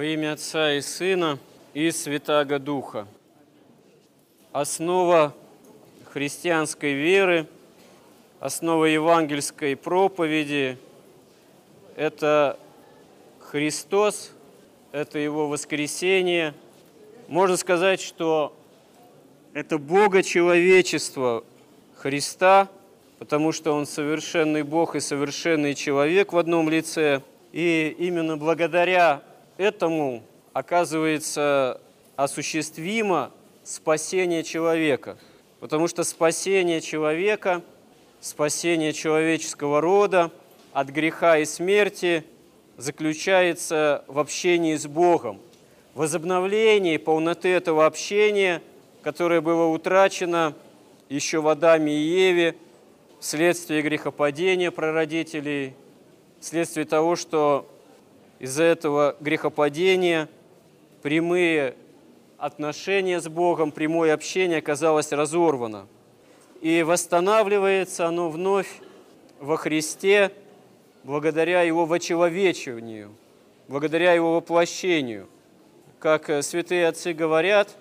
Во имя Отца и Сына и Святаго Духа. Основа христианской веры, основа евангельской проповеди – это Христос, это Его воскресение. Можно сказать, что это Бога человечество Христа, потому что Он совершенный Бог и совершенный человек в одном лице. И именно благодаря этому оказывается осуществимо спасение человека. Потому что спасение человека, спасение человеческого рода от греха и смерти заключается в общении с Богом, возобновлении полноты этого общения, которое было утрачено еще в Адаме и Еве вследствие грехопадения прародителей, вследствие того, что из-за этого грехопадения прямые отношения с Богом, прямое общение оказалось разорвано. И восстанавливается оно вновь во Христе благодаря Его вочеловечиванию, благодаря Его воплощению. Как э, святые отцы говорят,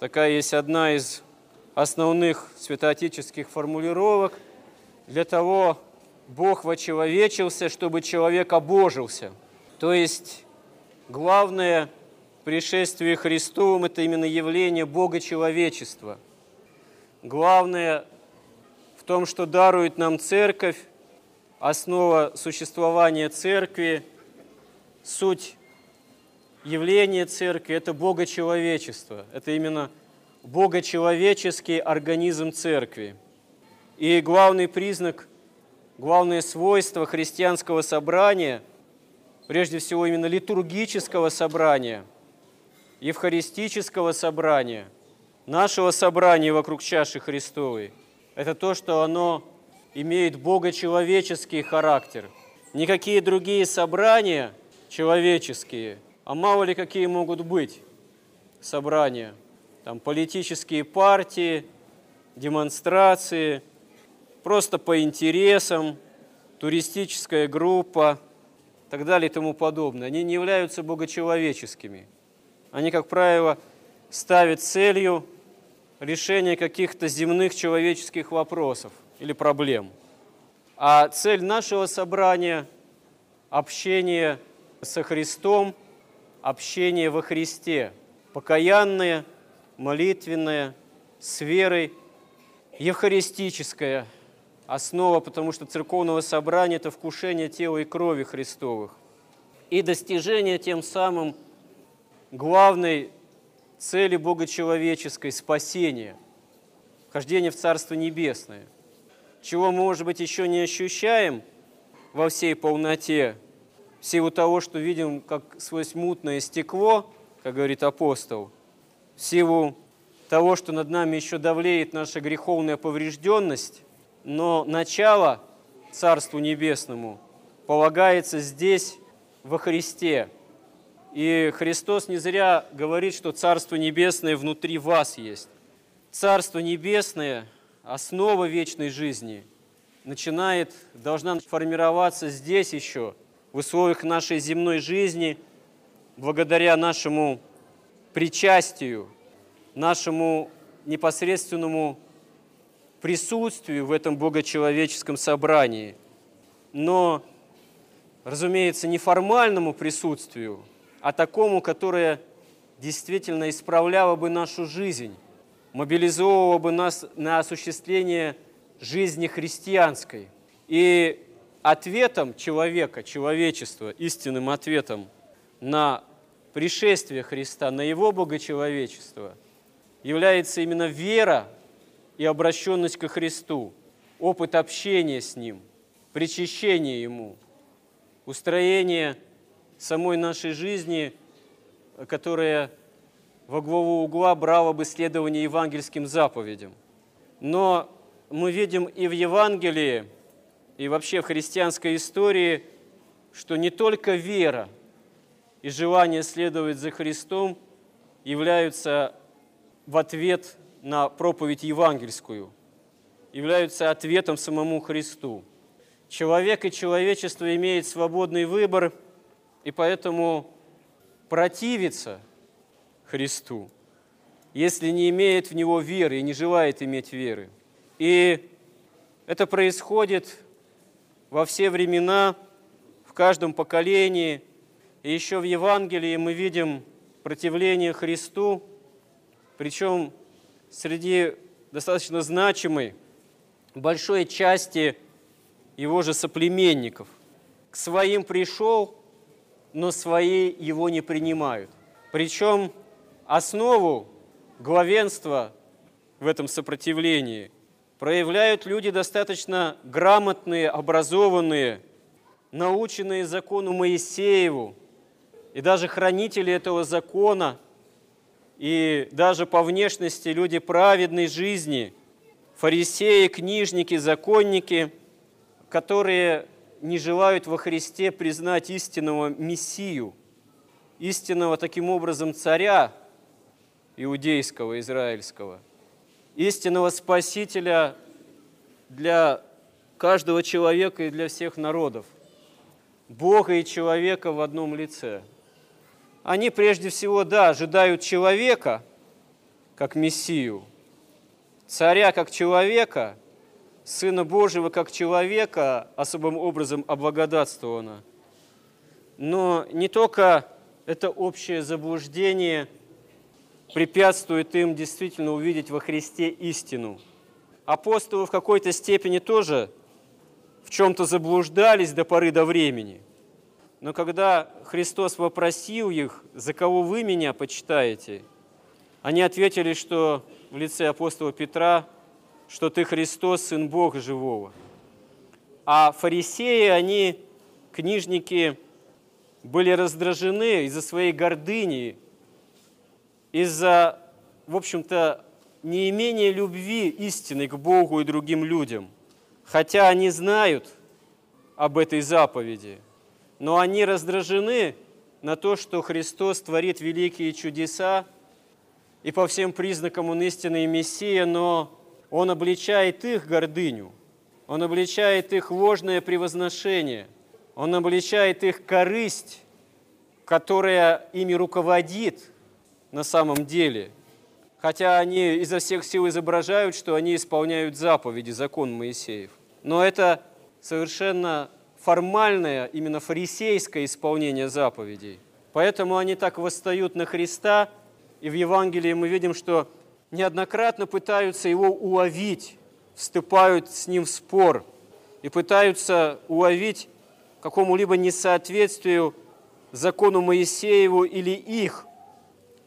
такая есть одна из основных святоотеческих формулировок, для того Бог вочеловечился, чтобы человек обожился – то есть главное пришествие Христовым – это именно явление Бога человечества. Главное в том, что дарует нам Церковь, основа существования Церкви, суть явления Церкви – это Богочеловечество. Это именно богочеловеческий организм Церкви. И главный признак, главное свойство христианского собрания – прежде всего именно литургического собрания, евхаристического собрания, нашего собрания вокруг чаши Христовой, это то, что оно имеет богочеловеческий характер. Никакие другие собрания человеческие, а мало ли какие могут быть собрания, там политические партии, демонстрации, просто по интересам, туристическая группа – так далее и тому подобное. Они не являются богочеловеческими. Они, как правило, ставят целью решение каких-то земных человеческих вопросов или проблем. А цель нашего собрания – общение со Христом, общение во Христе, покаянное, молитвенное, с верой, евхаристическое – основа, потому что церковного собрания – это вкушение тела и крови Христовых. И достижение тем самым главной цели Богочеловеческой – спасения, вхождение в Царство Небесное, чего мы, может быть, еще не ощущаем во всей полноте, в силу того, что видим как сквозь мутное стекло, как говорит апостол, в силу того, что над нами еще давлеет наша греховная поврежденность, но начало Царству Небесному полагается здесь, во Христе. И Христос не зря говорит, что Царство Небесное внутри вас есть. Царство Небесное, основа вечной жизни, начинает, должна формироваться здесь еще, в условиях нашей земной жизни, благодаря нашему причастию, нашему непосредственному присутствию в этом богочеловеческом собрании, но, разумеется, не формальному присутствию, а такому, которое действительно исправляло бы нашу жизнь, мобилизовывало бы нас на осуществление жизни христианской. И ответом человека, человечества, истинным ответом на пришествие Христа, на Его богочеловечество, является именно вера и обращенность ко Христу, опыт общения с Ним, причащение Ему, устроение самой нашей жизни, которая во главу угла брала бы следование евангельским заповедям. Но мы видим и в Евангелии, и вообще в христианской истории, что не только вера и желание следовать за Христом являются в ответ на проповедь евангельскую, являются ответом самому Христу. Человек и человечество имеют свободный выбор, и поэтому противится Христу, если не имеет в Него веры и не желает иметь веры. И это происходит во все времена, в каждом поколении. И еще в Евангелии мы видим противление Христу, причем среди достаточно значимой большой части его же соплеменников. К своим пришел, но свои его не принимают. Причем основу главенства в этом сопротивлении проявляют люди достаточно грамотные, образованные, наученные закону Моисееву, и даже хранители этого закона, и даже по внешности люди праведной жизни, фарисеи, книжники, законники, которые не желают во Христе признать истинного Мессию, истинного таким образом царя иудейского, израильского, истинного Спасителя для каждого человека и для всех народов, Бога и человека в одном лице. Они прежде всего, да, ожидают человека как Мессию, царя как человека – Сына Божьего как человека особым образом облагодатствовано. Но не только это общее заблуждение препятствует им действительно увидеть во Христе истину. Апостолы в какой-то степени тоже в чем-то заблуждались до поры до времени. Но когда Христос вопросил их, за кого вы меня почитаете, они ответили, что в лице апостола Петра – что ты Христос, Сын Бога Живого. А фарисеи, они, книжники, были раздражены из-за своей гордыни, из-за, в общем-то, неимения любви истины к Богу и другим людям. Хотя они знают об этой заповеди, но они раздражены на то, что Христос творит великие чудеса, и по всем признакам Он истинный Мессия, но он обличает их гордыню, он обличает их ложное превозношение, он обличает их корысть, которая ими руководит на самом деле. Хотя они изо всех сил изображают, что они исполняют заповеди, закон Моисеев. Но это совершенно формальное, именно фарисейское исполнение заповедей. Поэтому они так восстают на Христа, и в Евангелии мы видим, что неоднократно пытаются его уловить, вступают с ним в спор и пытаются уловить какому-либо несоответствию закону Моисееву или их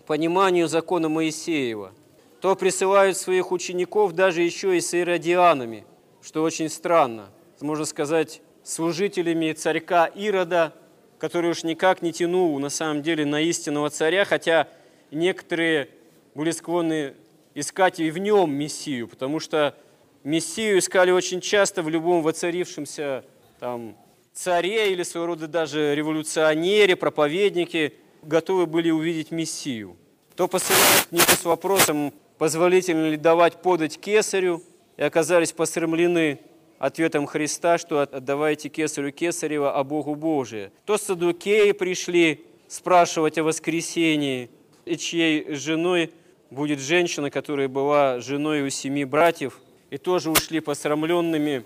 пониманию закона Моисеева. То присылают своих учеников даже еще и с иродианами, что очень странно. Можно сказать, служителями царька Ирода, который уж никак не тянул на самом деле на истинного царя, хотя некоторые были склонны искать и в нем Мессию, потому что Мессию искали очень часто в любом воцарившемся там, царе или своего рода даже революционере, проповеднике, готовы были увидеть Мессию. То посылают нему с вопросом, позволительно ли давать подать кесарю, и оказались посрамлены ответом Христа, что отдавайте кесарю кесарева, а Богу Божие. То садукеи пришли спрашивать о воскресении, и чьей женой будет женщина, которая была женой у семи братьев, и тоже ушли посрамленными,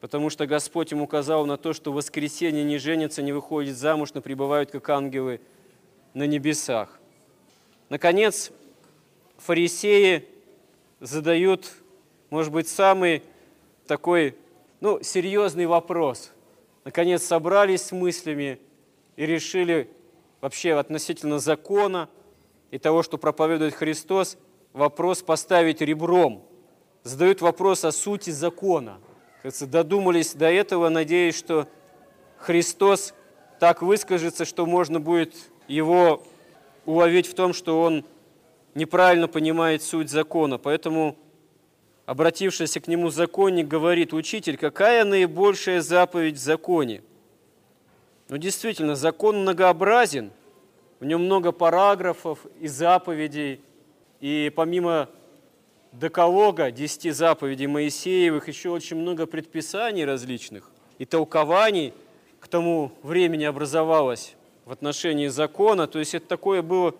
потому что Господь им указал на то, что в воскресенье не женятся, не выходят замуж, но пребывают как ангелы на небесах. Наконец, фарисеи задают, может быть, самый такой ну, серьезный вопрос. Наконец собрались с мыслями и решили вообще относительно закона – и того, что проповедует Христос, вопрос поставить ребром. Задают вопрос о сути закона. Додумались до этого, надеясь, что Христос так выскажется, что можно будет его уловить в том, что он неправильно понимает суть закона. Поэтому обратившийся к нему законник говорит, «Учитель, какая наибольшая заповедь в законе?» Ну, действительно, закон многообразен – в нем много параграфов и заповедей, и помимо Деколога, десяти заповедей Моисеевых, еще очень много предписаний различных и толкований к тому времени образовалось в отношении закона. То есть это такое было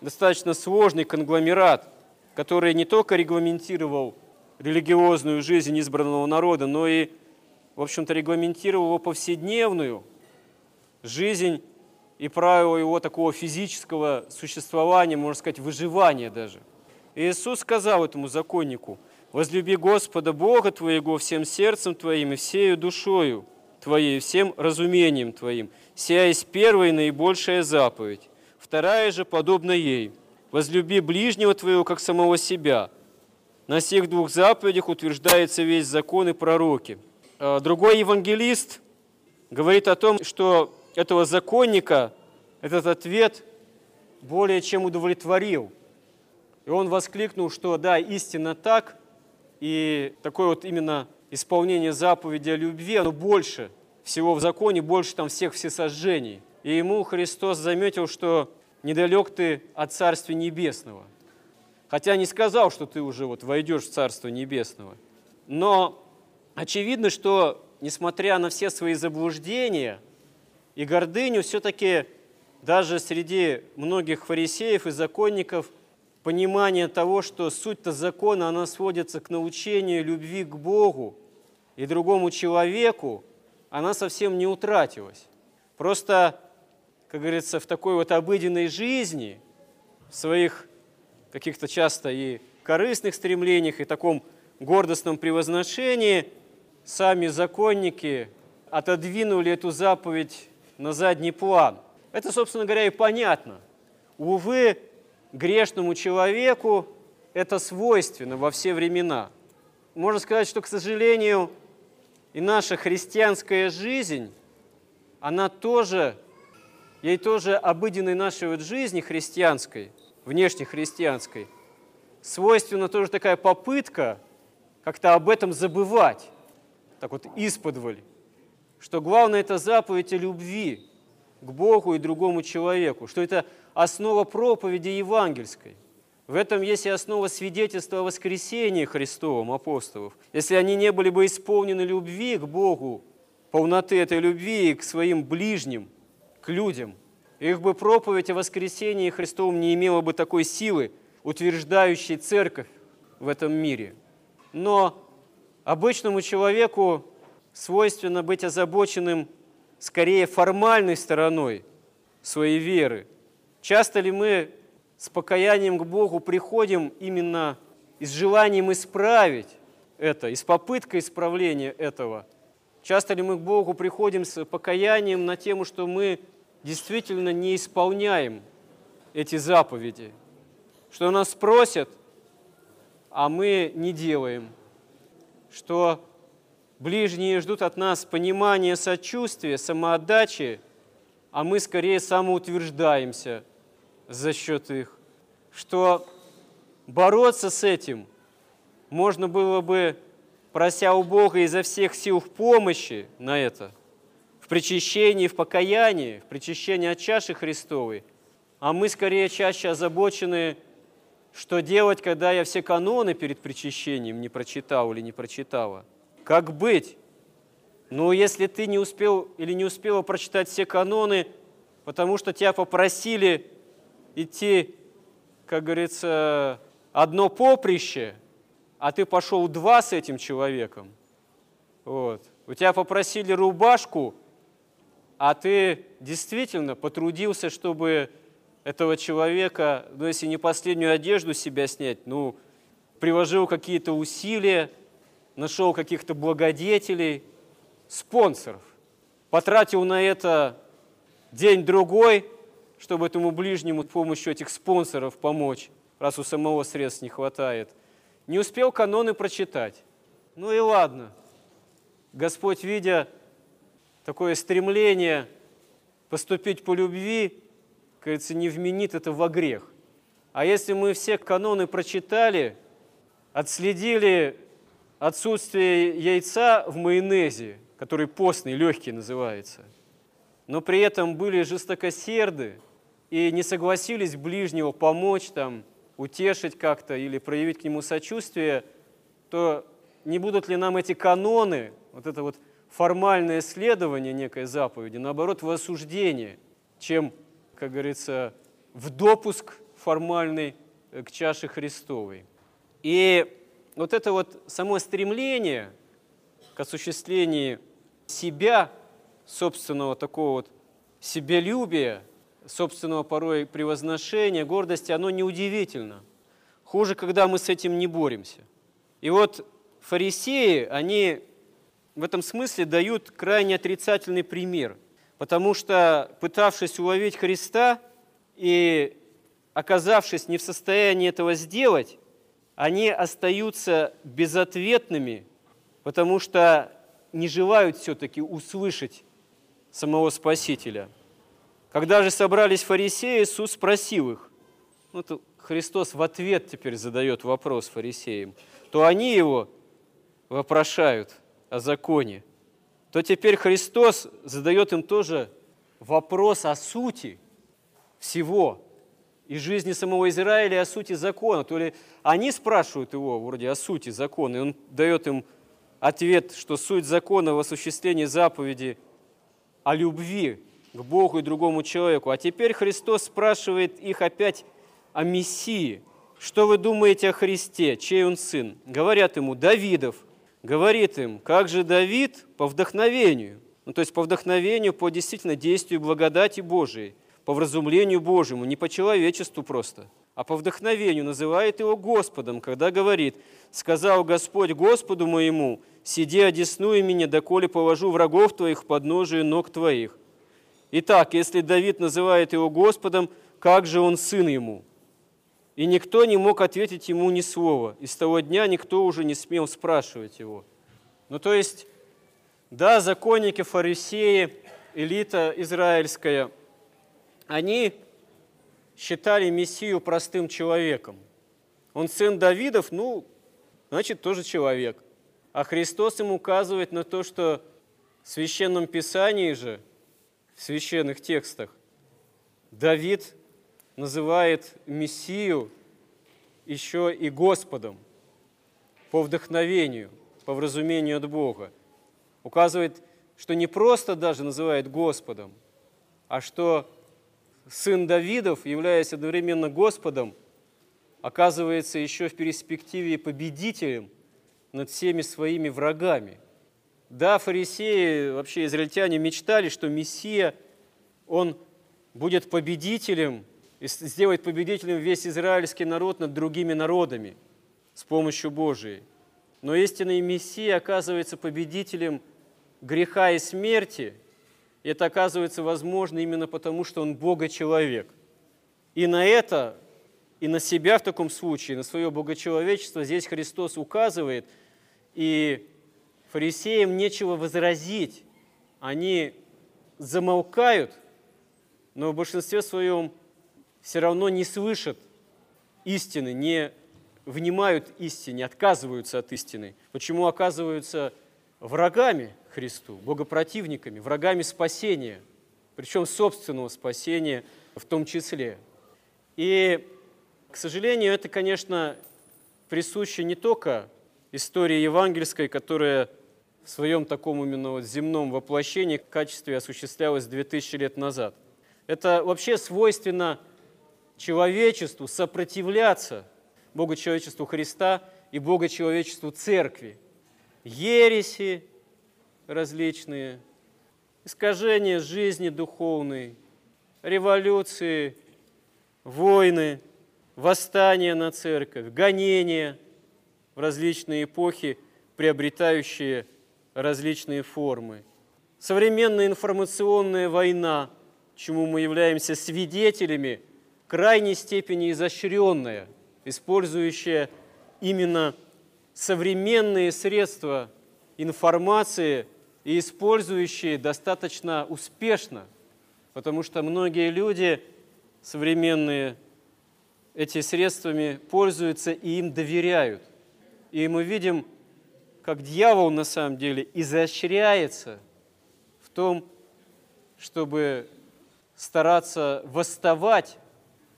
достаточно сложный конгломерат, который не только регламентировал религиозную жизнь избранного народа, но и, в общем-то, регламентировал его повседневную жизнь и правила его такого физического существования, можно сказать, выживания даже. Иисус сказал этому законнику, «Возлюби Господа Бога твоего всем сердцем твоим и всею душою твоей, всем разумением твоим. Сия есть первая и наибольшая заповедь. Вторая же подобна ей. Возлюби ближнего твоего, как самого себя». На всех двух заповедях утверждается весь закон и пророки. А другой евангелист говорит о том, что этого законника этот ответ более чем удовлетворил. И он воскликнул, что да, истинно так, и такое вот именно исполнение заповеди о любви, оно больше всего в законе, больше там всех всесожжений. И ему Христос заметил, что недалек ты от Царствия Небесного. Хотя не сказал, что ты уже вот войдешь в Царство Небесного. Но очевидно, что несмотря на все свои заблуждения и гордыню, все-таки даже среди многих фарисеев и законников понимание того, что суть-то закона, она сводится к научению любви к Богу и другому человеку, она совсем не утратилась. Просто, как говорится, в такой вот обыденной жизни, в своих каких-то часто и корыстных стремлениях, и таком гордостном превозношении, сами законники отодвинули эту заповедь на задний план. Это, собственно говоря, и понятно. Увы, грешному человеку это свойственно во все времена. Можно сказать, что, к сожалению, и наша христианская жизнь, она тоже, ей тоже обыденной нашей вот жизни христианской – внешнехристианской, свойственна тоже такая попытка как-то об этом забывать, так вот исподволь, что главное это заповедь о любви к Богу и другому человеку, что это основа проповеди евангельской. В этом есть и основа свидетельства о воскресении Христовом апостолов. Если они не были бы исполнены любви к Богу, полноты этой любви и к своим ближним, к людям, их бы проповедь о воскресении Христовом не имела бы такой силы, утверждающей церковь в этом мире. Но обычному человеку свойственно быть озабоченным скорее формальной стороной своей веры. Часто ли мы с покаянием к Богу приходим именно и с желанием исправить это, и с попыткой исправления этого? Часто ли мы к Богу приходим с покаянием на тему, что мы действительно не исполняем эти заповеди, что нас просят, а мы не делаем, что ближние ждут от нас понимания, сочувствия, самоотдачи, а мы скорее самоутверждаемся за счет их, что бороться с этим можно было бы, прося у Бога изо всех сил помощи на это – причащении, в покаянии, в причащении от чаши Христовой, а мы скорее чаще озабочены, что делать, когда я все каноны перед причащением не прочитал или не прочитала. Как быть? Ну, если ты не успел или не успела прочитать все каноны, потому что тебя попросили идти, как говорится, одно поприще, а ты пошел два с этим человеком, вот. У тебя попросили рубашку, а ты действительно потрудился, чтобы этого человека, ну если не последнюю одежду себя снять, ну, приложил какие-то усилия, нашел каких-то благодетелей, спонсоров, потратил на это день-другой, чтобы этому ближнему с помощью этих спонсоров помочь, раз у самого средств не хватает. Не успел каноны прочитать. Ну и ладно. Господь, видя такое стремление поступить по любви, кажется, не вменит это во грех. А если мы все каноны прочитали, отследили отсутствие яйца в майонезе, который постный, легкий называется, но при этом были жестокосерды и не согласились ближнего помочь, там, утешить как-то или проявить к нему сочувствие, то не будут ли нам эти каноны, вот это вот формальное следование некой заповеди, наоборот, в осуждение чем, как говорится, в допуск формальный к чаше Христовой. И вот это вот само стремление к осуществлению себя, собственного такого вот себялюбия, собственного порой превозношения, гордости, оно неудивительно. Хуже, когда мы с этим не боремся. И вот фарисеи, они в этом смысле дают крайне отрицательный пример, потому что, пытавшись уловить Христа и оказавшись не в состоянии этого сделать, они остаются безответными, потому что не желают все-таки услышать самого Спасителя. Когда же собрались фарисеи, Иисус спросил их, ну, то Христос в ответ теперь задает вопрос фарисеям, то они его вопрошают о законе, то теперь Христос задает им тоже вопрос о сути всего и жизни самого Израиля, о сути закона. То ли они спрашивают его вроде о сути закона, и он дает им ответ, что суть закона в осуществлении заповеди о любви к Богу и другому человеку. А теперь Христос спрашивает их опять о Мессии. Что вы думаете о Христе? Чей он сын? Говорят ему, Давидов. Говорит им, как же Давид по вдохновению, ну, то есть по вдохновению, по действительно действию благодати Божией, по вразумлению Божьему, не по человечеству просто, а по вдохновению называет его Господом, когда говорит, «Сказал Господь Господу моему, сиди одесную меня, доколе положу врагов твоих под ножию ног твоих». Итак, если Давид называет его Господом, как же он сын ему? И никто не мог ответить ему ни слова. И с того дня никто уже не смел спрашивать его. Ну, то есть, да, законники, фарисеи, элита израильская, они считали Мессию простым человеком. Он сын Давидов, ну, значит, тоже человек. А Христос им указывает на то, что в Священном Писании же, в священных текстах, Давид называет Мессию еще и Господом по вдохновению, по вразумению от Бога. Указывает, что не просто даже называет Господом, а что сын Давидов, являясь одновременно Господом, оказывается еще в перспективе победителем над всеми своими врагами. Да, фарисеи, вообще израильтяне мечтали, что Мессия, он будет победителем и сделает победителем весь израильский народ над другими народами с помощью Божией. Но истинный Мессия оказывается победителем греха и смерти, и это оказывается возможно именно потому, что он Бога-человек. И на это, и на себя в таком случае, на свое богочеловечество здесь Христос указывает, и фарисеям нечего возразить. Они замолкают, но в большинстве своем все равно не слышат истины, не внимают истине, отказываются от истины. Почему оказываются врагами Христу, богопротивниками, врагами спасения, причем собственного спасения в том числе. И, к сожалению, это, конечно, присуще не только истории евангельской, которая в своем таком именно вот земном воплощении в качестве осуществлялась 2000 лет назад. Это вообще свойственно человечеству сопротивляться Богу-человечеству Христа и Богу-человечеству Церкви. Ереси различные, искажения жизни духовной, революции, войны, восстания на церковь, гонения в различные эпохи, приобретающие различные формы. Современная информационная война, чему мы являемся свидетелями – крайней степени изощренная, использующая именно современные средства информации и использующие достаточно успешно, потому что многие люди современные эти средствами пользуются и им доверяют. И мы видим, как дьявол на самом деле изощряется в том, чтобы стараться восставать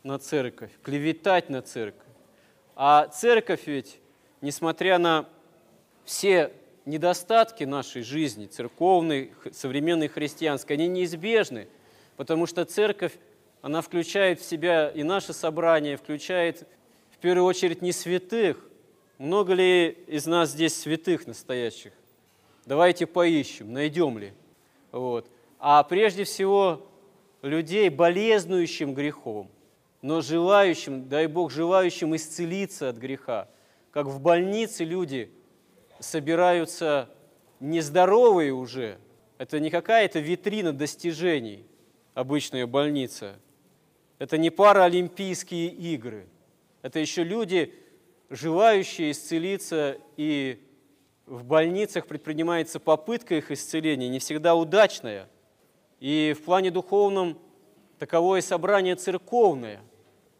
на церковь, клеветать на церковь. А церковь ведь, несмотря на все недостатки нашей жизни, церковной, современной христианской, они неизбежны. Потому что церковь, она включает в себя и наше собрание, включает в первую очередь не святых. Много ли из нас здесь святых настоящих? Давайте поищем, найдем ли. Вот. А прежде всего людей, болезнующим грехом, но желающим, дай Бог, желающим исцелиться от греха. Как в больнице люди собираются нездоровые уже. Это не какая-то витрина достижений, обычная больница. Это не паралимпийские игры. Это еще люди, желающие исцелиться, и в больницах предпринимается попытка их исцеления, не всегда удачная. И в плане духовном таковое собрание церковное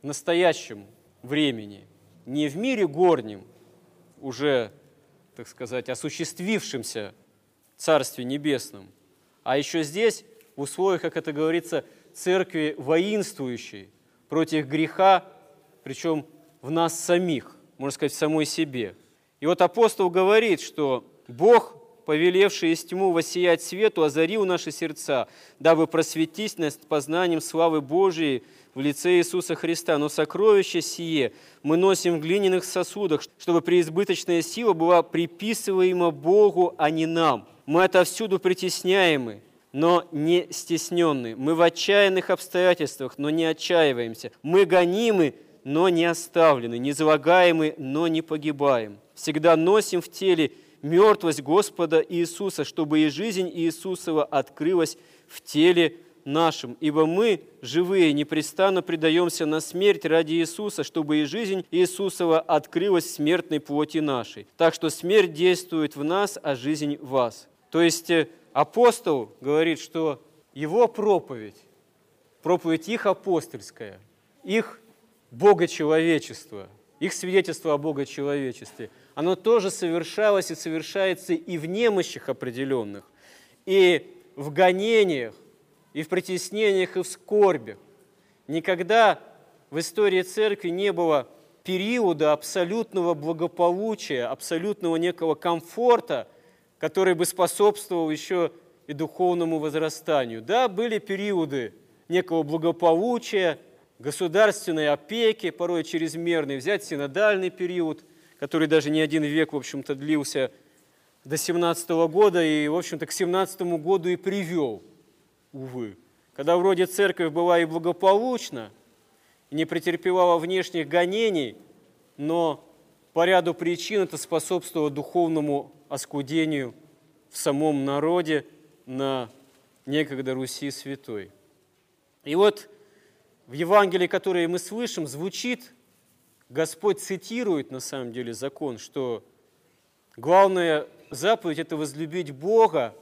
в настоящем времени, не в мире горнем, уже, так сказать, осуществившемся Царстве Небесном, а еще здесь, в условиях, как это говорится, церкви воинствующей против греха, причем в нас самих, можно сказать, в самой себе. И вот апостол говорит, что Бог, повелевший из тьму воссиять свету, озарил наши сердца, дабы просветить нас познанием славы Божией в лице Иисуса Христа. Но сокровище сие мы носим в глиняных сосудах, чтобы преизбыточная сила была приписываема Богу, а не нам. Мы отовсюду притесняемы, но не стесненны. Мы в отчаянных обстоятельствах, но не отчаиваемся. Мы гонимы, но не оставлены, не залагаемы, но не погибаем. Всегда носим в теле мертвость Господа Иисуса, чтобы и жизнь Иисусова открылась в теле нашим. Ибо мы, живые, непрестанно предаемся на смерть ради Иисуса, чтобы и жизнь Иисусова открылась в смертной плоти нашей. Так что смерть действует в нас, а жизнь в вас. То есть э, апостол говорит, что его проповедь, проповедь их апостольская, их богочеловечество, их свидетельство о богочеловечестве, оно тоже совершалось и совершается и в немощах определенных, и в гонениях, и в притеснениях, и в скорбях. Никогда в истории церкви не было периода абсолютного благополучия, абсолютного некого комфорта, который бы способствовал еще и духовному возрастанию. Да, были периоды некого благополучия, государственной опеки, порой чрезмерной, взять синодальный период, который даже не один век, в общем-то, длился до 17 года и, в общем-то, к 17 году и привел, увы. Когда вроде церковь была и благополучна, не претерпевала внешних гонений, но по ряду причин это способствовало духовному оскудению в самом народе на некогда Руси святой. И вот в Евангелии, которое мы слышим, звучит, Господь цитирует на самом деле закон, что главная заповедь – это возлюбить Бога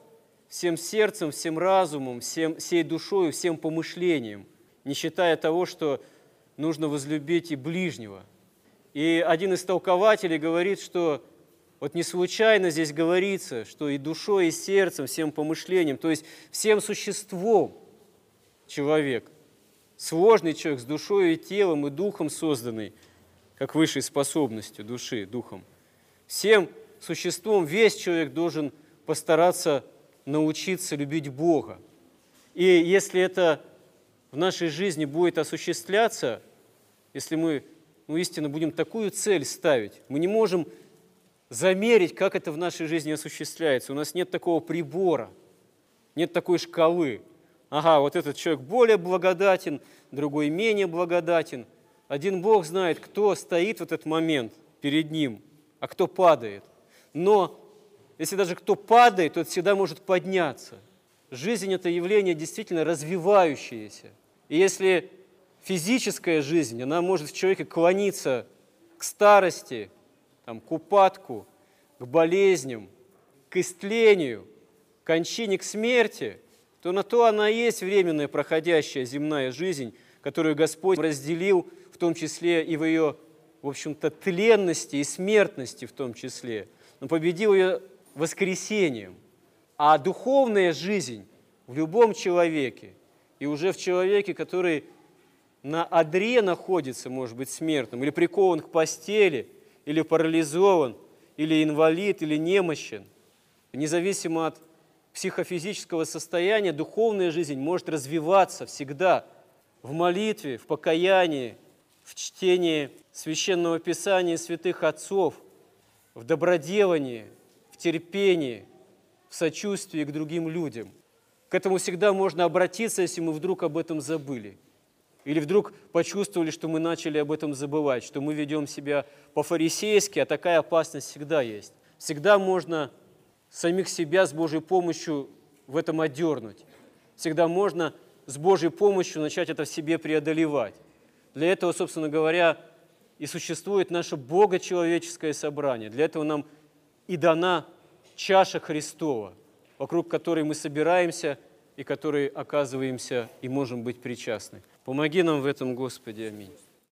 всем сердцем, всем разумом, всем, всей душой, всем помышлением, не считая того, что нужно возлюбить и ближнего. И один из толкователей говорит, что вот не случайно здесь говорится, что и душой, и сердцем, всем помышлением, то есть всем существом человек – сложный человек с душой и телом и духом созданный, как высшей способностью души, духом. Всем существом весь человек должен постараться научиться любить Бога. И если это в нашей жизни будет осуществляться, если мы ну, истинно будем такую цель ставить, мы не можем замерить, как это в нашей жизни осуществляется. У нас нет такого прибора, нет такой шкалы ага, вот этот человек более благодатен, другой менее благодатен. Один Бог знает, кто стоит в этот момент перед ним, а кто падает. Но если даже кто падает, то всегда может подняться. Жизнь – это явление действительно развивающееся. И если физическая жизнь, она может в человеке клониться к старости, там, к упадку, к болезням, к истлению, к кончине, к смерти – то на то она и есть временная проходящая земная жизнь, которую Господь разделил, в том числе и в ее, в общем-то, тленности и смертности в том числе, но победил ее воскресением. А духовная жизнь в любом человеке, и уже в человеке, который на одре находится, может быть, смертным, или прикован к постели, или парализован, или инвалид, или немощен, независимо от психофизического состояния духовная жизнь может развиваться всегда в молитве, в покаянии, в чтении священного писания святых отцов, в доброделании, терпении, в сочувствии к другим людям. К этому всегда можно обратиться, если мы вдруг об этом забыли. Или вдруг почувствовали, что мы начали об этом забывать, что мы ведем себя по-фарисейски, а такая опасность всегда есть. Всегда можно самих себя с Божьей помощью в этом одернуть. Всегда можно с Божьей помощью начать это в себе преодолевать. Для этого, собственно говоря, и существует наше богочеловеческое собрание. Для этого нам и дана чаша Христова, вокруг которой мы собираемся и которой оказываемся и можем быть причастны. Помоги нам в этом, Господи, аминь.